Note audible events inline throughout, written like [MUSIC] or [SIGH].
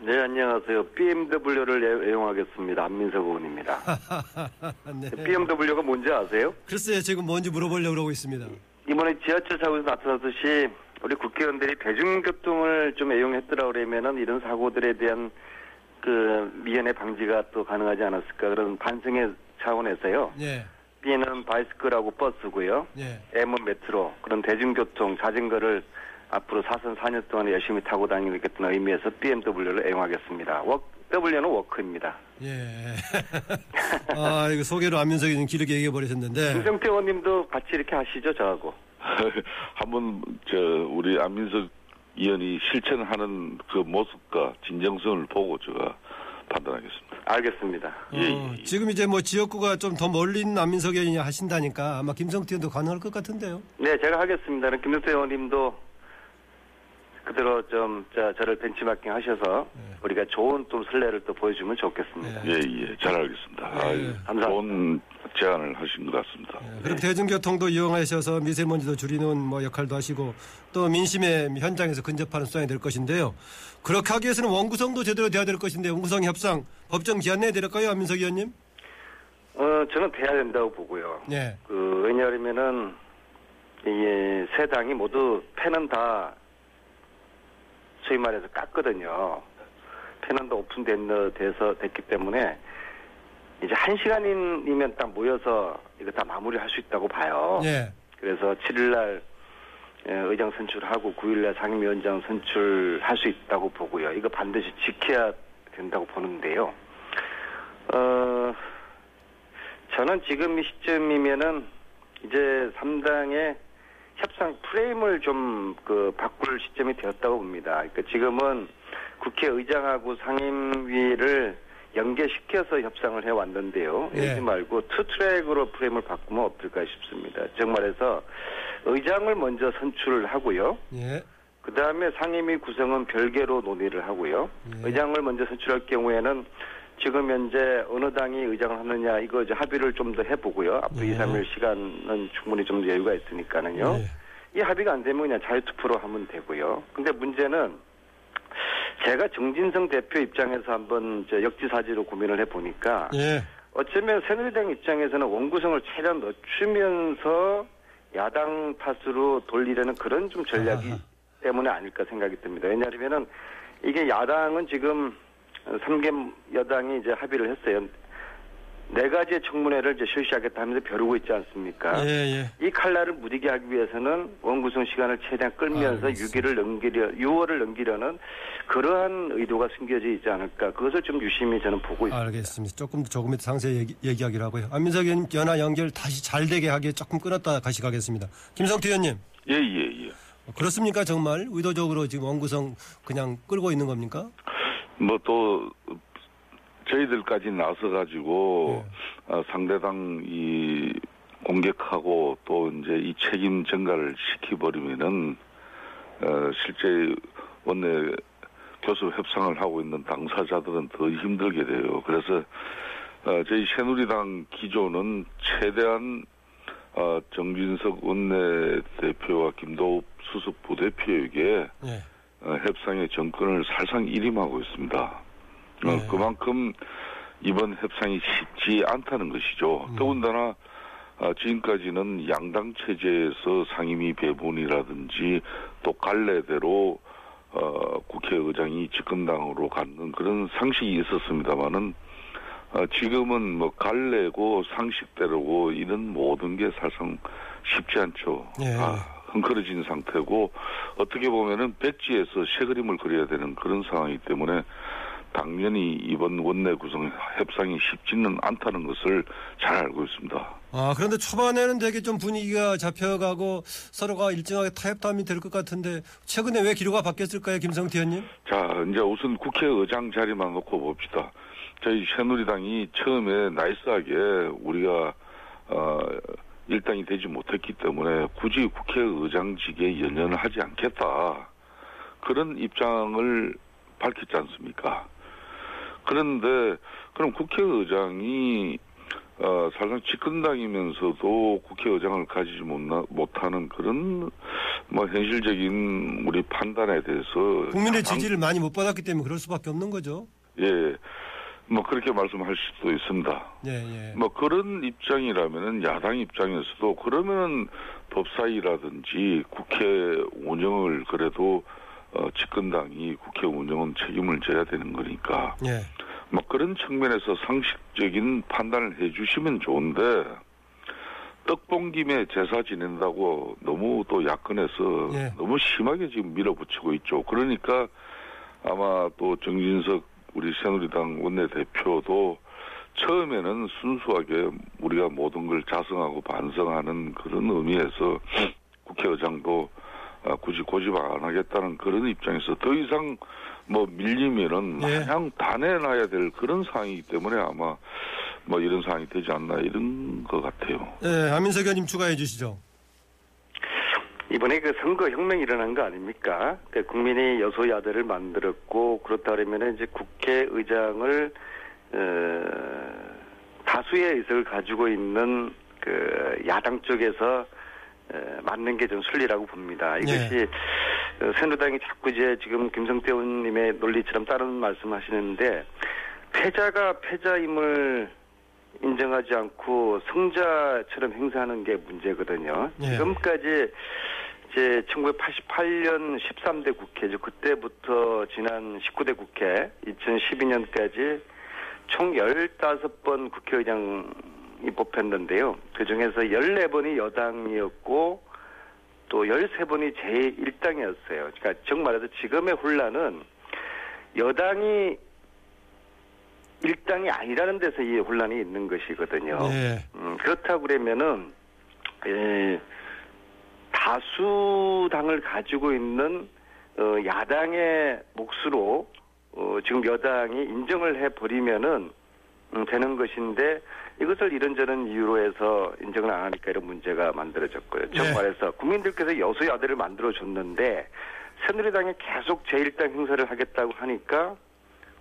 네, 안녕하세요. BMW를 애용하겠습니다. 안민석 의원입니다. [LAUGHS] 네. BMW가 뭔지 아세요? 글쎄요, 지금 뭔지 물어보려고 그러고 있습니다. 이번에 지하철 사고에서 나타났듯이 우리 국회의원들이 대중교통을 좀 애용했더라 그러면은 이런 사고들에 대한 그 미연의 방지가 또 가능하지 않았을까 그런 반성의 차원에서요. 예, B는 바이스클하고 버스고요. 예. M은 메트로 그런 대중교통 자전거를 앞으로 4선 4년 동안 열심히 타고 다니겠다는 의미에서 BMW를 애용하겠습니다. 워, W는 워크입니다. 예. [LAUGHS] 아, 이거 소개로 안민석이 좀 길게 얘기해 버리셨는데. 김성태 의원님도 같이 이렇게 하시죠, 저하고. [LAUGHS] 한번 저 우리 안민석 의원이 실천하는 그 모습과 진정성을 보고 제가 판단하겠습니다. 알겠습니다. 어, 예, 예. 지금 이제 뭐 지역구가 좀 더 멀린 안민석 의원이 하신다니까 아마 김성태 의원도 가능할 것 같은데요. 네, 제가 하겠습니다. 김성태 의원님도 그대로 좀 저, 저를 벤치마킹 하셔서 우리가 좋은 또 선례를 또 보여주면 좋겠습니다. 예, 예, 잘 알겠습니다. 아유, 감사합니다. 좋은 제안을 하신 것 같습니다. 예, 그리고 대중교통도 이용하셔서 미세먼지도 줄이는 뭐 역할도 하시고 또 민심의 현장에서 근접하는 수단이 될 것인데요. 그렇게 하기 위해서는 원구성도 제대로 돼야 될 것인데 원구성 협상 법정 기한 내에 될까요, 안민석 의원님? 어, 저는 돼야 된다고 보고요. 예. 그, 왜냐하면은, 이게 세 당이 모두 패는 다 소위 말해서 깠거든요. 다 오픈된, 돼서 됐기 때문에 이제 한 시간이면 딱 모여서 이거 다 마무리 할 수 있다고 봐요. 예. 그래서 7일날 의장 선출하고 9일날 상임위원장 선출할 수 있다고 보고요. 이거 반드시 지켜야 된다고 보는데요. 어, 저는 지금 이 시점이면은 이제 3당의 협상 프레임을 좀 그 바꿀 시점이 되었다고 봅니다. 그러니까 지금은 국회의장하고 상임위를 연계시켜서 협상을 해왔는데요. 예. 이러지 말고 two track으로 프레임을 바꾸면 어떨까 싶습니다. 즉 말해서 의장을 먼저 선출을 하고요. 예. 그 다음에 상임위 구성은 별개로 논의를 하고요. 예. 의장을 먼저 선출할 경우에는 지금 현재 어느 당이 의장을 하느냐 이거 이제 합의를 좀 더 해보고요. 앞으로 예. 2, 3일 시간은 충분히 좀더 여유가 있으니까는요. 예. 이 합의가 안 되면 그냥 자유투표로 하면 되고요. 근데 문제는 제가 정진성 대표 입장에서 한번 저 역지사지로 고민을 해보니까 예. 어쩌면 새누리당 입장에서는 원구성을 최대한 늦추면서 야당 탓으로 돌리려는 그런 좀 전략이 아하. 때문에 아닐까 생각이 듭니다. 왜냐하면은 이게 야당은 지금 3개 여당이 이제 합의를 했어요. 네 가지의 청문회를 이제 실시하겠다 하면서 벼르고 있지 않습니까? 예, 예. 이 칼날을 무디게 하기 위해서는 원구성 시간을 최대한 끌면서 알겠습니다. 6일을 넘기려, 6월을 넘기려는 그러한 의도가 숨겨져 있지 않을까. 그것을 좀 유심히 저는 보고 있습니다. 알겠습니다. 조금 더 조금 더 상세히 얘기, 얘기하기로 하고요. 안민석 의원님 전화 연결 다시 잘 되게 하기에 조금 끊었다 다시 가겠습니다. 김성태 의원님. 예, 예, 예. 그렇습니까 정말 의도적으로 지금 원구성 그냥 끌고 있는 겁니까? 뭐 또 저희들까지 나서 가지고 어, 상대당 이 공격하고 또 이제 이 책임 전가를 시켜버리면은 어, 실제 원내 교섭 협상을 하고 있는 당사자들은 더 힘들게 돼요. 그래서 어, 저희 새누리당 기조는 최대한 어, 정진석 원내대표와 김도읍 수석 부대표에게 예. 어, 협상의 정권을 살상 일임하고 있습니다. 어, 네. 그만큼 이번 협상이 쉽지 않다는 것이죠. 음. 더군다나 어, 지금까지는 양당 체제에서 상임위 배분이라든지 또 갈래대로 어, 국회의장이 집권당으로 갖는 그런 상식이 있었습니다마는 어, 지금은 뭐 갈래고 상식대로고 이런 모든 게 사실상 쉽지 않죠. 예. 아, 흥크러진 상태고 어떻게 보면은 백지에서 새 그림을 그려야 되는 그런 상황이기 때문에 당연히 이번 원내 구성 협상이 쉽지는 않다는 것을 잘 알고 있습니다. 아, 그런데 초반에는 되게 좀 분위기가 잡혀가고 서로가 일정하게 타협담이 될 것 같은데 최근에 왜 기류가 바뀌었을까요, 김성태 의원님? 자, 이제 우선 국회의장 자리만 놓고 봅시다. 저희 새누리당이 처음에 나이스하게 우리가 어, 일당이 되지 못했기 때문에 굳이 국회의장직에 연연을 하지 않겠다. 그런 입장을 밝혔지 않습니까? 그런데 그럼 국회의장이 어, 사실상 집권당이면서도 국회의장을 가지지 못나, 못하는 그런 뭐 현실적인 우리 판단에 대해서 국민의 지지를 많이 못 받았기 때문에 그럴 수밖에 없는 거죠. 예, 뭐 그렇게 말씀할 수도 있습니다. 예, 예. 뭐 그런 입장이라면은 야당 입장에서도 그러면은 법사위라든지 국회 운영을 그래도 어, 집권당이 국회 운영은 책임을 져야 되는 거니까 예. 뭐 그런 측면에서 상식적인 판단을 해주시면 좋은데 떡봉 김에 제사 지낸다고 너무 또 야권에서 예. 너무 심하게 지금 밀어붙이고 있죠. 그러니까 아마 또 정진석 우리 새누리당 원내대표도 처음에는 순수하게 우리가 모든 걸 자성하고 반성하는 그런 의미에서 국회의장도 아, 굳이 고집 안 하겠다는 그런 입장에서 더 이상 뭐 밀리면은 예. 그냥 다 내놔야 될 그런 상황이기 때문에 아마 뭐 이런 상황이 되지 않나 이런 것 같아요. 예, 안민석 의원님 추가해 주시죠. 이번에 그 선거 혁명이 일어난 거 아닙니까? 그 국민이 여소야대를 만들었고 그렇다 그러면 이제 국회의장을 어, 다수의 의석을 가지고 있는 그 야당 쪽에서 에, 맞는 게좀 순리라고 봅니다. 이것이 어, 새누리당이 자꾸 이제 지금 김성태 의원님의 논리처럼 다른 말씀하시는데 패자가 패자임을 인정하지 않고 성자처럼 행사하는 게 문제거든요. 예. 지금까지 이제 1988년 13대 국회죠. 그때부터 지난 19대 국회 2012년까지 총 15번 국회의장이 뽑혔는데요. 그 중에서 14번이 여당이었고 또 13번이 제1당이었어요. 그러니까 정 말해서 지금의 혼란은 여당이 일당이 아니라는 데서 이 혼란이 있는 것이거든요. 예. 음, 그렇다고 그러면은 에, 다수당을 가지고 있는 어, 야당의 몫으로 어, 지금 여당이 인정을 해 버리면은 음, 되는 것인데 이것을 이런저런 이유로 해서 인정을 안 하니까 이런 문제가 만들어졌고요. 즉 네. 말해서 국민들께서 여소야대를 만들어 줬는데 새누리당이 계속 제1당 행사를 하겠다고 하니까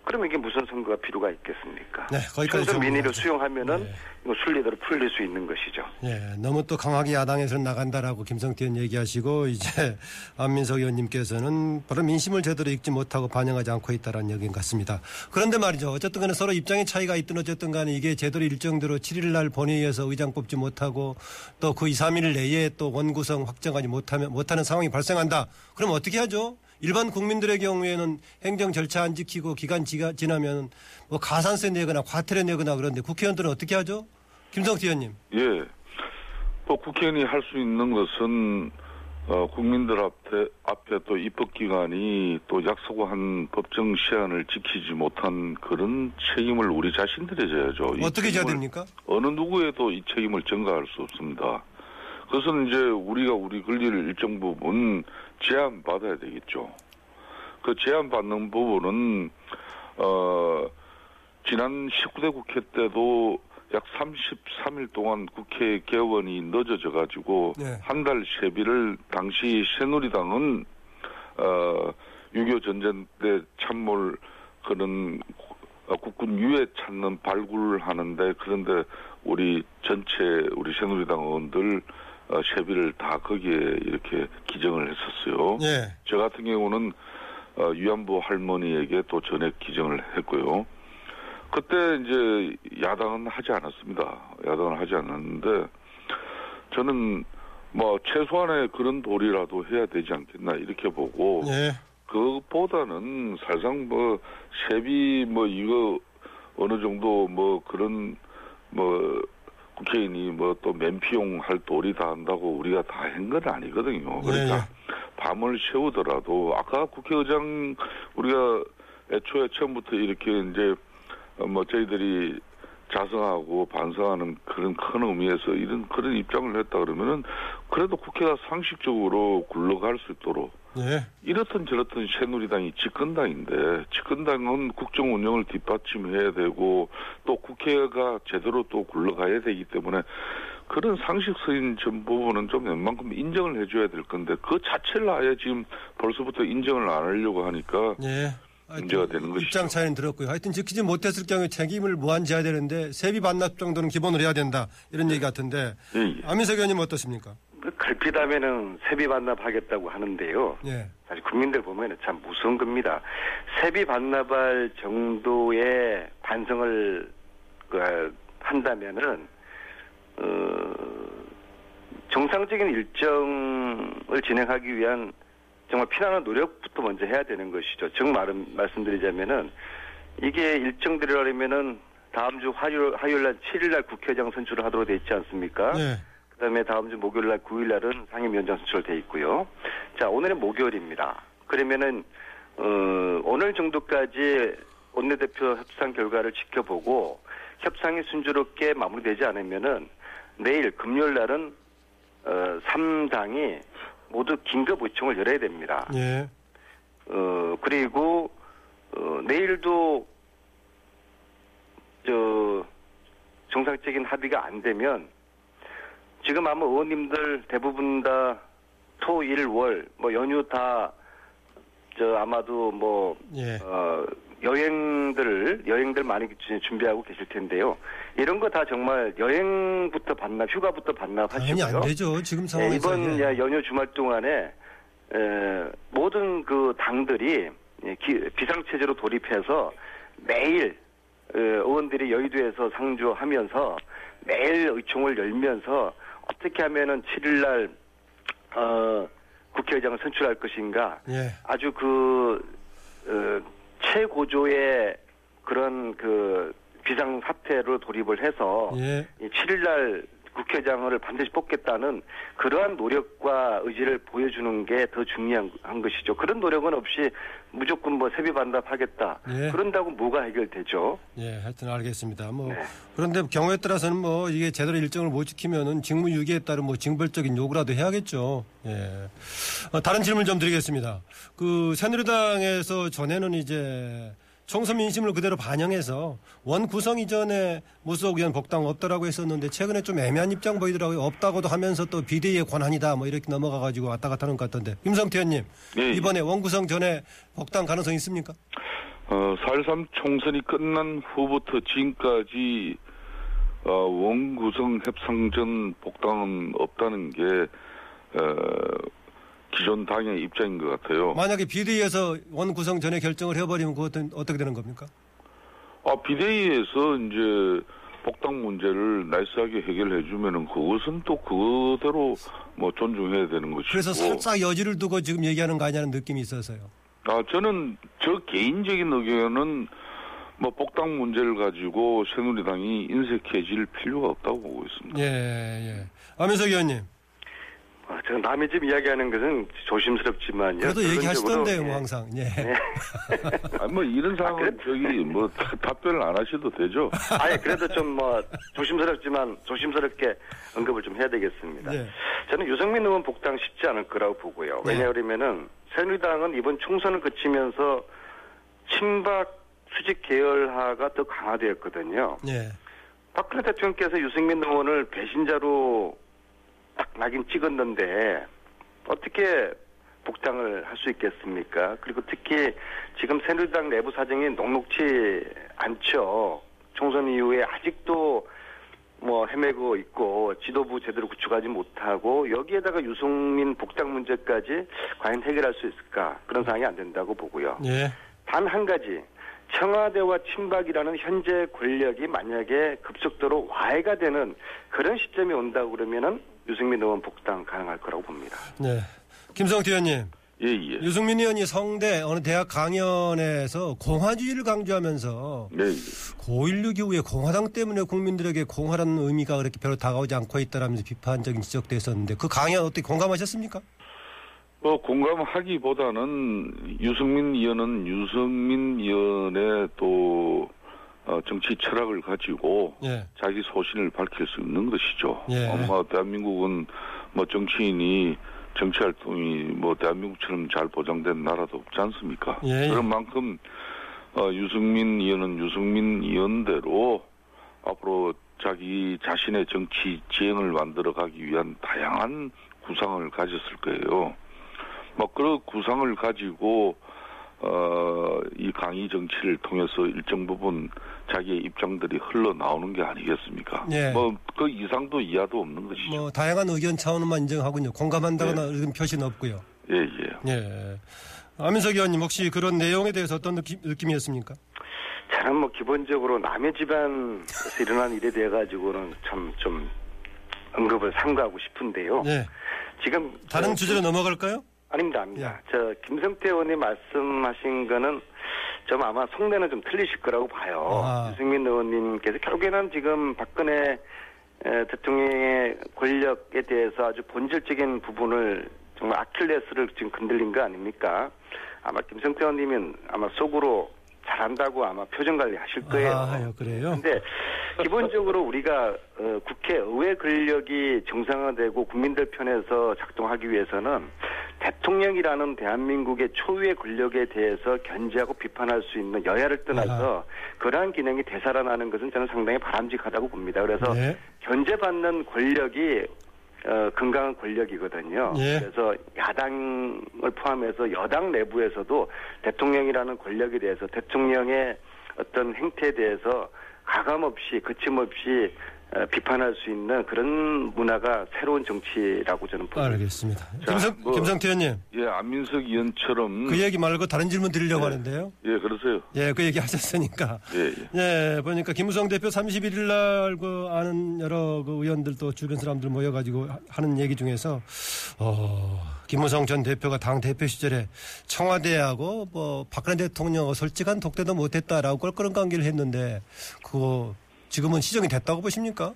그러면 이게 무슨 선거가 필요가 있겠습니까? 네, 거기까지 좀 민의를. 수용하면은 네. 이거 순리대로 풀릴 수 있는 것이죠. 예, 너무 또 강하게 야당에서는 나간다라고 김성태 의원 얘기하시고 이제 [LAUGHS] 안민석 의원님께서는 바로 민심을 제대로 읽지 못하고 반영하지 않고 있다는 얘기인 것 같습니다. 그런데 말이죠. 어쨌든 간에 서로 입장의 차이가 있든 어쨌든 간에 이게 제대로 일정대로 7일 날 본회의에서 의장 뽑지 못하고 또 그 2, 3일 내에 또 원구성 확정하지 못하면 못하는 상황이 발생한다. 그럼 어떻게 하죠? 일반 국민들의 경우에는 행정 절차 안 지키고 기간 지가 지나면 뭐 가산세 내거나 과태료 내거나 그런데 국회의원들은 어떻게 하죠? 김성태 의원님. 예. 뭐 국회의원이 할 수 있는 것은 어, 국민들 앞에, 앞에 또 입법기관이 또 약속한 법정 시한을 지키지 못한 그런 책임을 우리 자신들이 져야죠. 이 어떻게 져야 됩니까? 어느 누구에도 이 책임을 전가할 수 없습니다. 그것은 이제 우리가 우리 권리를 일정 부분 제한 받아야 되겠죠. 그 제한 받는 부분은 어 지난 19대 국회 때도 약 33일 동안 국회 개원이 늦어져 가지고 네. 한달 세비를 당시 새누리당은 어 6.25 전쟁 때 참몰 그런 어, 국군 유해 찾는 발굴을 하는데 그런데 우리 전체 우리 새누리당 의원들 어, 세비를 다 거기에 이렇게 기증을 했었어요. 예. 저 같은 경우는 어, 위안부 할머니에게 또 전액 기증을 했고요. 그때 이제 야당은 하지 않았습니다. 야당은 하지 않았는데 저는 뭐 최소한의 그런 도리라도 해야 되지 않겠나 이렇게 보고 예. 그것보다는 사실상 뭐 세비 뭐 이거 어느 정도 뭐 그런 뭐 국회의원이 뭐 또 맨피용 할 도리 다 한다고 우리가 다 한 건 아니거든요. 그러니까 예, 예. 밤을 새우더라도 아까 국회의장 우리가 애초에 처음부터 이렇게 이제 어, 뭐 저희들이 자성하고 반성하는 그런 큰 의미에서 이런 그런 입장을 했다 그러면은 그래도 국회가 상식적으로 굴러갈 수 있도록 예. 이렇든 저렇든 새누리당이 집권당인데 집권당은 국정 운영을 뒷받침해야 되고 또 국회가 제대로 또 굴러가야 되기 때문에 그런 상식적인 좀 부분은 좀 웬만큼 인정을 해줘야 될 건데 그 자체를 아예 지금 벌써부터 인정을 안 하려고 하니까 예. 문제가 되는 것이죠. 입장 차이는 들었고요. 하여튼 지키지 못했을 경우에 책임을 무한지해야 되는데 세비 반납 정도는 기본으로 해야 된다 이런 얘기 같은데 예, 예. 안민석 의원님 어떻습니까? 그 갈피다면은 세비 반납하겠다고 하는데요. 예. 사실 국민들 보면 참 무서운 겁니다. 세비 반납할 정도의 반성을 그, 한다면은 어, 정상적인 일정을 진행하기 위한 정말 피난한 노력부터 먼저 해야 되는 것이죠. 정 말은 말씀드리자면은 이게 일정대로라면은 다음 주 화요일, 화요일 날 7일 날 국회의장 선출을 하도록 돼 있지 않습니까? 예. 그다음에 다음 주 목요일 날 9일 날은 상임위원장 선출 돼 있고요. 자 오늘은 목요일입니다. 그러면은 어, 오늘 정도까지 원내대표 협상 결과를 지켜보고 협상이 순조롭게 마무리되지 않으면은 내일 금요일 날은 어, 3당이 모두 긴급 의총을 열어야 됩니다. 예. 어, 그리고, 어, 내일도, 저, 정상적인 합의가 안 되면, 지금 아마 의원님들 대부분 다 토, 일, 월, 뭐 연휴 다, 저, 아마도 뭐, 예. 어, 여행들, 여행들 많이 주- 준비하고 계실 텐데요. 이런 거 다 정말 여행부터 반납, 휴가부터 반납하시고요. 당연히 안 되죠. 지금 예, 상황에서. 이번 예. 야, 연휴 주말 동안에 에, 모든 그 당들이 예, 기- 비상체제로 돌입해서 매일 어, 의원들이 여의도에서 상주하면서 매일 의총을 열면서 어떻게 하면은 7일날 어, 국회의장을 선출할 것인가 예. 아주 그 어, 최고조의 그런 그 비상 사태로 돌입을 해서 예. 이 7일날 국회의장을 반드시 뽑겠다는 그러한 노력과 의지를 보여주는 게 더 중요한 한 것이죠. 그런 노력은 없이 무조건 뭐 세비 반납하겠다. 예. 그런다고 뭐가 해결되죠? 예, 하여튼 알겠습니다. 뭐 네. 그런데 경우에 따라서는 뭐 이게 제대로 일정을 못 지키면은 직무유기에 따른 뭐 징벌적인 요구라도 해야겠죠. 예. 어, 다른 질문 좀 드리겠습니다. 그 새누리당에서 전에는 이제 총선 민심을 그대로 반영해서 원 구성 이전에 무소속 의원 복당 없다라고 했었는데 최근에 좀 애매한 입장 보이더라고요. 없다고도 하면서 또 비대위의 권한이다 뭐 이렇게 넘어가 가지고 왔다 갔다 하는 것 같던데. 김성태 의원님 예, 예. 이번에 원 구성 전에 복당 가능성 있습니까? 어, 4.13 총선이 끝난 후부터 지금까지 어, 원 구성 협상전 복당은 없다는 게 어, 기존 당의 입장인 것 같아요. 만약에 비대위에서 원 구성 전에 결정을 해버리면 그것은 어떻게 되는 겁니까? 아, 비대위에서 이제 복당 문제를 nice하게 해결해 주면은 그것은 또 그대로 뭐 존중해야 되는 것이고. 그래서 살짝 여지를 두고 지금 얘기하는 거 아니냐는 느낌이 있어서요. 아, 저는 저 개인적인 의견은 뭐 복당 문제를 가지고 새누리당이 인색해질 필요가 없다고 보고 있습니다. 예, 예. 아민석 의원님. 아, 제가 남의 집 이야기하는 것은 조심스럽지만요. 그래도 얘기하시던데요, 예. 뭐 항상. 예. [LAUGHS] 아, 뭐 이런 상황은 저기 뭐 답변을 안 하셔도 되죠. [LAUGHS] 아니 그래도 좀 뭐 조심스럽지만 조심스럽게 언급을 좀 해야 되겠습니다. 네. 저는 유승민 의원 복당 쉽지 않을 거라고 보고요. 네. 왜냐하면은 새누리당은 이번 총선을 거치면서 친박 수직 계열화가 더 강화되었거든요. 예. 박근혜 대통령께서 유승민 의원을 배신자로 딱 낙인 찍었는데 어떻게 복당을 할 수 있겠습니까? 그리고 특히 지금 새누리당 내부 사정이 녹록치 않죠. 총선 이후에 아직도 뭐 헤매고 있고 지도부 제대로 구축하지 못하고 여기에다가 유승민 복당 문제까지 과연 해결할 수 있을까 그런 상황이 안 된다고 보고요. 예. 단 한 가지 청와대와 친박이라는 현재 권력이 만약에 급속도로 와해가 되는 그런 시점이 온다고 그러면은 유승민 의원 복당 가능할 거라고 봅니다. 네. 김성태 의원님. 예, 예. 유승민 의원이 성대 어느 대학 강연에서 공화주의를 강조하면서 네, 예. 고1 이후에 공화당 때문에 국민들에게 공화라는 의미가 그렇게 별로 다가오지 않고 있다라면서 비판적인 지적도 했었는데 그 강연 어떻게 공감하셨습니까? 뭐 공감하기보다는 유승민 의원은 유승민 의원의 또 어, 정치 철학을 가지고 예. 자기 소신을 밝힐 수 있는 것이죠. 예. 어, 뭐 대한민국은 뭐 정치인이 정치 활동이 뭐 대한민국처럼 잘 보장된 나라도 없지 않습니까? 예, 예. 그런 만큼 어, 유승민 의원은 유승민 의원대로 앞으로 자기 자신의 정치 지형을 만들어 가기 위한 다양한 구상을 가졌을 거예요. 뭐 그런 구상을 가지고 어, 이 강의 정치를 통해서 일정 부분 자기의 입장들이 흘러나오는 게 아니겠습니까? 예. 뭐그 이상도 이하도 없는 것이죠. 뭐 다양한 의견 차원만 인정하군요. 공감한다거나 네. 의견 표시는 없고요. 예, 예. 예. 안민석 의원님 혹시 그런 내용에 대해서 어떤 느낌, 느낌이었습니까? 저는 뭐 기본적으로 남의 집안에서 일어난 일에 대해 가지고는 참 좀 언급을 삼가하고 싶은데요. 예. 지금 다른 저- 주제로 넘어갈까요? 아닙니다, 아닙니다. 예. 저 김성태 의원님 말씀하신 거는 좀 아마 속내는 좀 틀리실 거라고 봐요. 아. 유승민 의원님께서 결국에는 지금 박근혜 에, 대통령의 권력에 대해서 아주 본질적인 부분을 정말 아킬레스를 지금 건들린 거 아닙니까? 아마 김성태 의원님은 아마 속으로 잘한다고 아마 표정 관리 하실 거예요. 아, 그래요? 근데 기본적으로 우리가 어, 국회 의회 권력이 정상화되고 국민들 편에서 작동하기 위해서는 대통령이라는 대한민국의 초유의 권력에 대해서 견제하고 비판할 수 있는 여야를 떠나서 그러한 기능이 되살아나는 것은 저는 상당히 바람직하다고 봅니다. 그래서 네. 견제받는 권력이 어, 건강한 권력이거든요. 예. 그래서 야당을 포함해서 여당 내부에서도 대통령이라는 권력에 대해서 대통령의 어떤 행태에 대해서 가감 없이 거침없이 어, 비판할 수 있는 그런 문화가 새로운 정치라고 저는 봅니다. 알겠습니다. 자, 김성, 뭐- 김성태 의원님, 예, 안민석 의원처럼 그 얘기 말고 다른 질문 드리려고 네. 하는데요. 예, 그러세요. 예, 그 얘기 하셨으니까. 예, 예. 예, 보니까 김우성 대표 31일 날 그 아는 여러 그 의원들 또 주변 사람들 모여가지고 하- 하는 얘기 중에서 어, 김우성 전 대표가 당 대표 시절에 청와대하고 뭐 박근혜 대통령 솔직한 독대도 못했다라고 껄끄런 관계를 했는데 그거 지금은 시정이 됐다고 보십니까?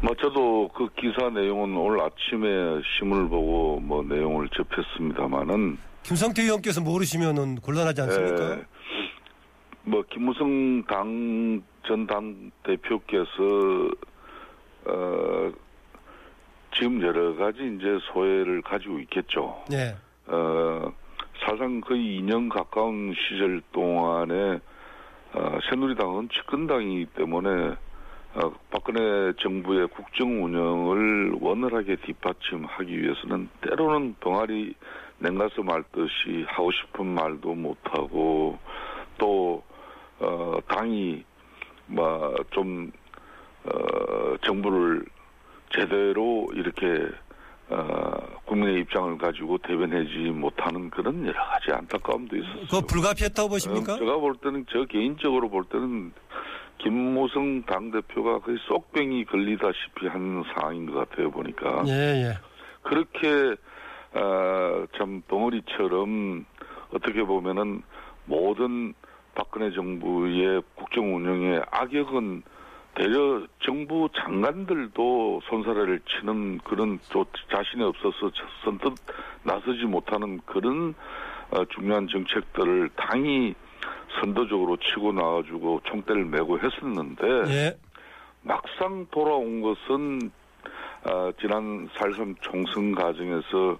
뭐 저도 그 기사 내용은 오늘 아침에 신문을 보고 뭐 내용을 접했습니다마는 김성태 의원께서 모르시면은 곤란하지 않습니까? 예, 뭐 김무성 당 전 당 대표께서 어 지금 여러 가지 이제 소회를 가지고 있겠죠. 예. 어 사실상 거의 2년 가까운 시절 동안에 어, 새누리당은 집권당이기 때문에 어, 박근혜 정부의 국정 운영을 원활하게 뒷받침하기 위해서는 때로는 병아리 냉가서 말듯이 하고 싶은 말도 못하고 또 어, 당이 뭐좀 어, 정부를 제대로 이렇게 어, 국민의 입장을 가지고 대변하지 못하는 그런 여러 가지 안타까움도 있었어요. 그거 불가피했다고 보십니까? 음, 제가 볼 때는 저 개인적으로 볼 때는 김무성 당 대표가 거의 쏙병이 걸리다시피 한 상황인 것 같아요 보니까 예, 예. 그렇게 어, 참 덩어리처럼 어떻게 보면은 모든 박근혜 정부의 국정 운영에 악역은 대려 정부 장관들도 손사래를 치는 그런 또 자신이 없어서 선뜻 나서지 못하는 그런 어, 중요한 정책들을 당이 선도적으로 치고 나와주고 총대를 메고 했었는데 예. 막상 돌아온 것은 어, 지난 4.3 총선 과정에서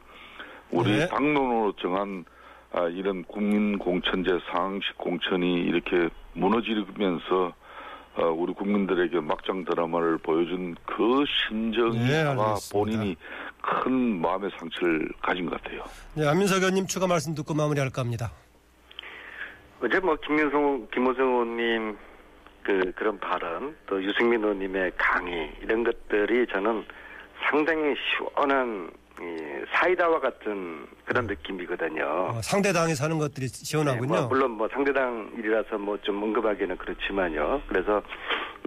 우리 네. 당론으로 정한 아, 이런 국민 공천제 상식 공천이 이렇게 무너지면서 어, 우리 국민들에게 막장 드라마를 보여준 그 심정이 네, 아마. 본인이 큰 마음의 상처를 가진 것 같아요. 네, 안민석 의원님 추가 말씀 듣고 마무리할까 합니다. 어제 뭐 김민성, 김호성 의원님 그 그런 발언, 또 유승민 의원님의 강의 이런 것들이 저는 상당히 시원한 이 사이다와 같은 그런 느낌이거든요. 어, 상대 당에 사는 것들이 시원하군요. 네, 뭐 물론 뭐 상대당 일이라서 뭐 좀 언급하기는 그렇지만요. 그래서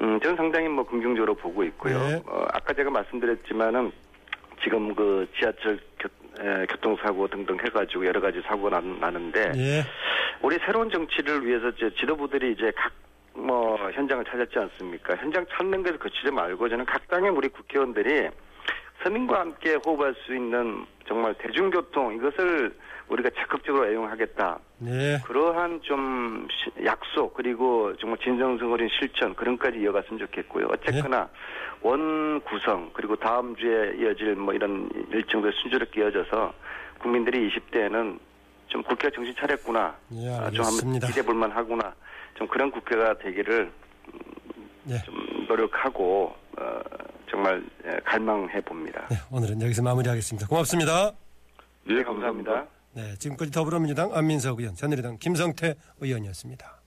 음 저는 상당히 뭐 긍정적으로 보고 있고요. 네. 어, 아까 제가 말씀드렸지만은 지금 그 지하철 교, 에, 교통사고 등등 해가지고 여러 가지 사고가 나, 나는데 예. 우리 새로운 정치를 위해서 이제 지도부들이 이제 각 뭐 현장을 찾았지 않습니까? 현장 찾는 것을 거치지 말고 저는 각 당의 우리 국회의원들이 서민과 함께 호흡할 수 있는 정말 대중교통 이것을 우리가 적극적으로 애용하겠다. 네. 그러한 좀 시- 약속 그리고 정말 진정성 어린 실천 그런까지 이어갔으면 좋겠고요. 어쨌거나 원 구성 그리고 다음 주에 이어질 뭐 이런 일정들 순조롭게 이어져서 국민들이 20대에는 좀 국회가 정신 차렸구나. 예, 아, 좀 한번 알겠습니다. 기대 볼만 하구나. 좀 그런 국회가 되기를 네. 좀 노력하고 어, 정말 예, 갈망해 봅니다. 네, 오늘은 여기서 마무리하겠습니다. 고맙습니다. 예, 네, 감사합니다. 네, 지금까지 더불어민주당 안민석 의원, 새누리당 김성태 의원이었습니다.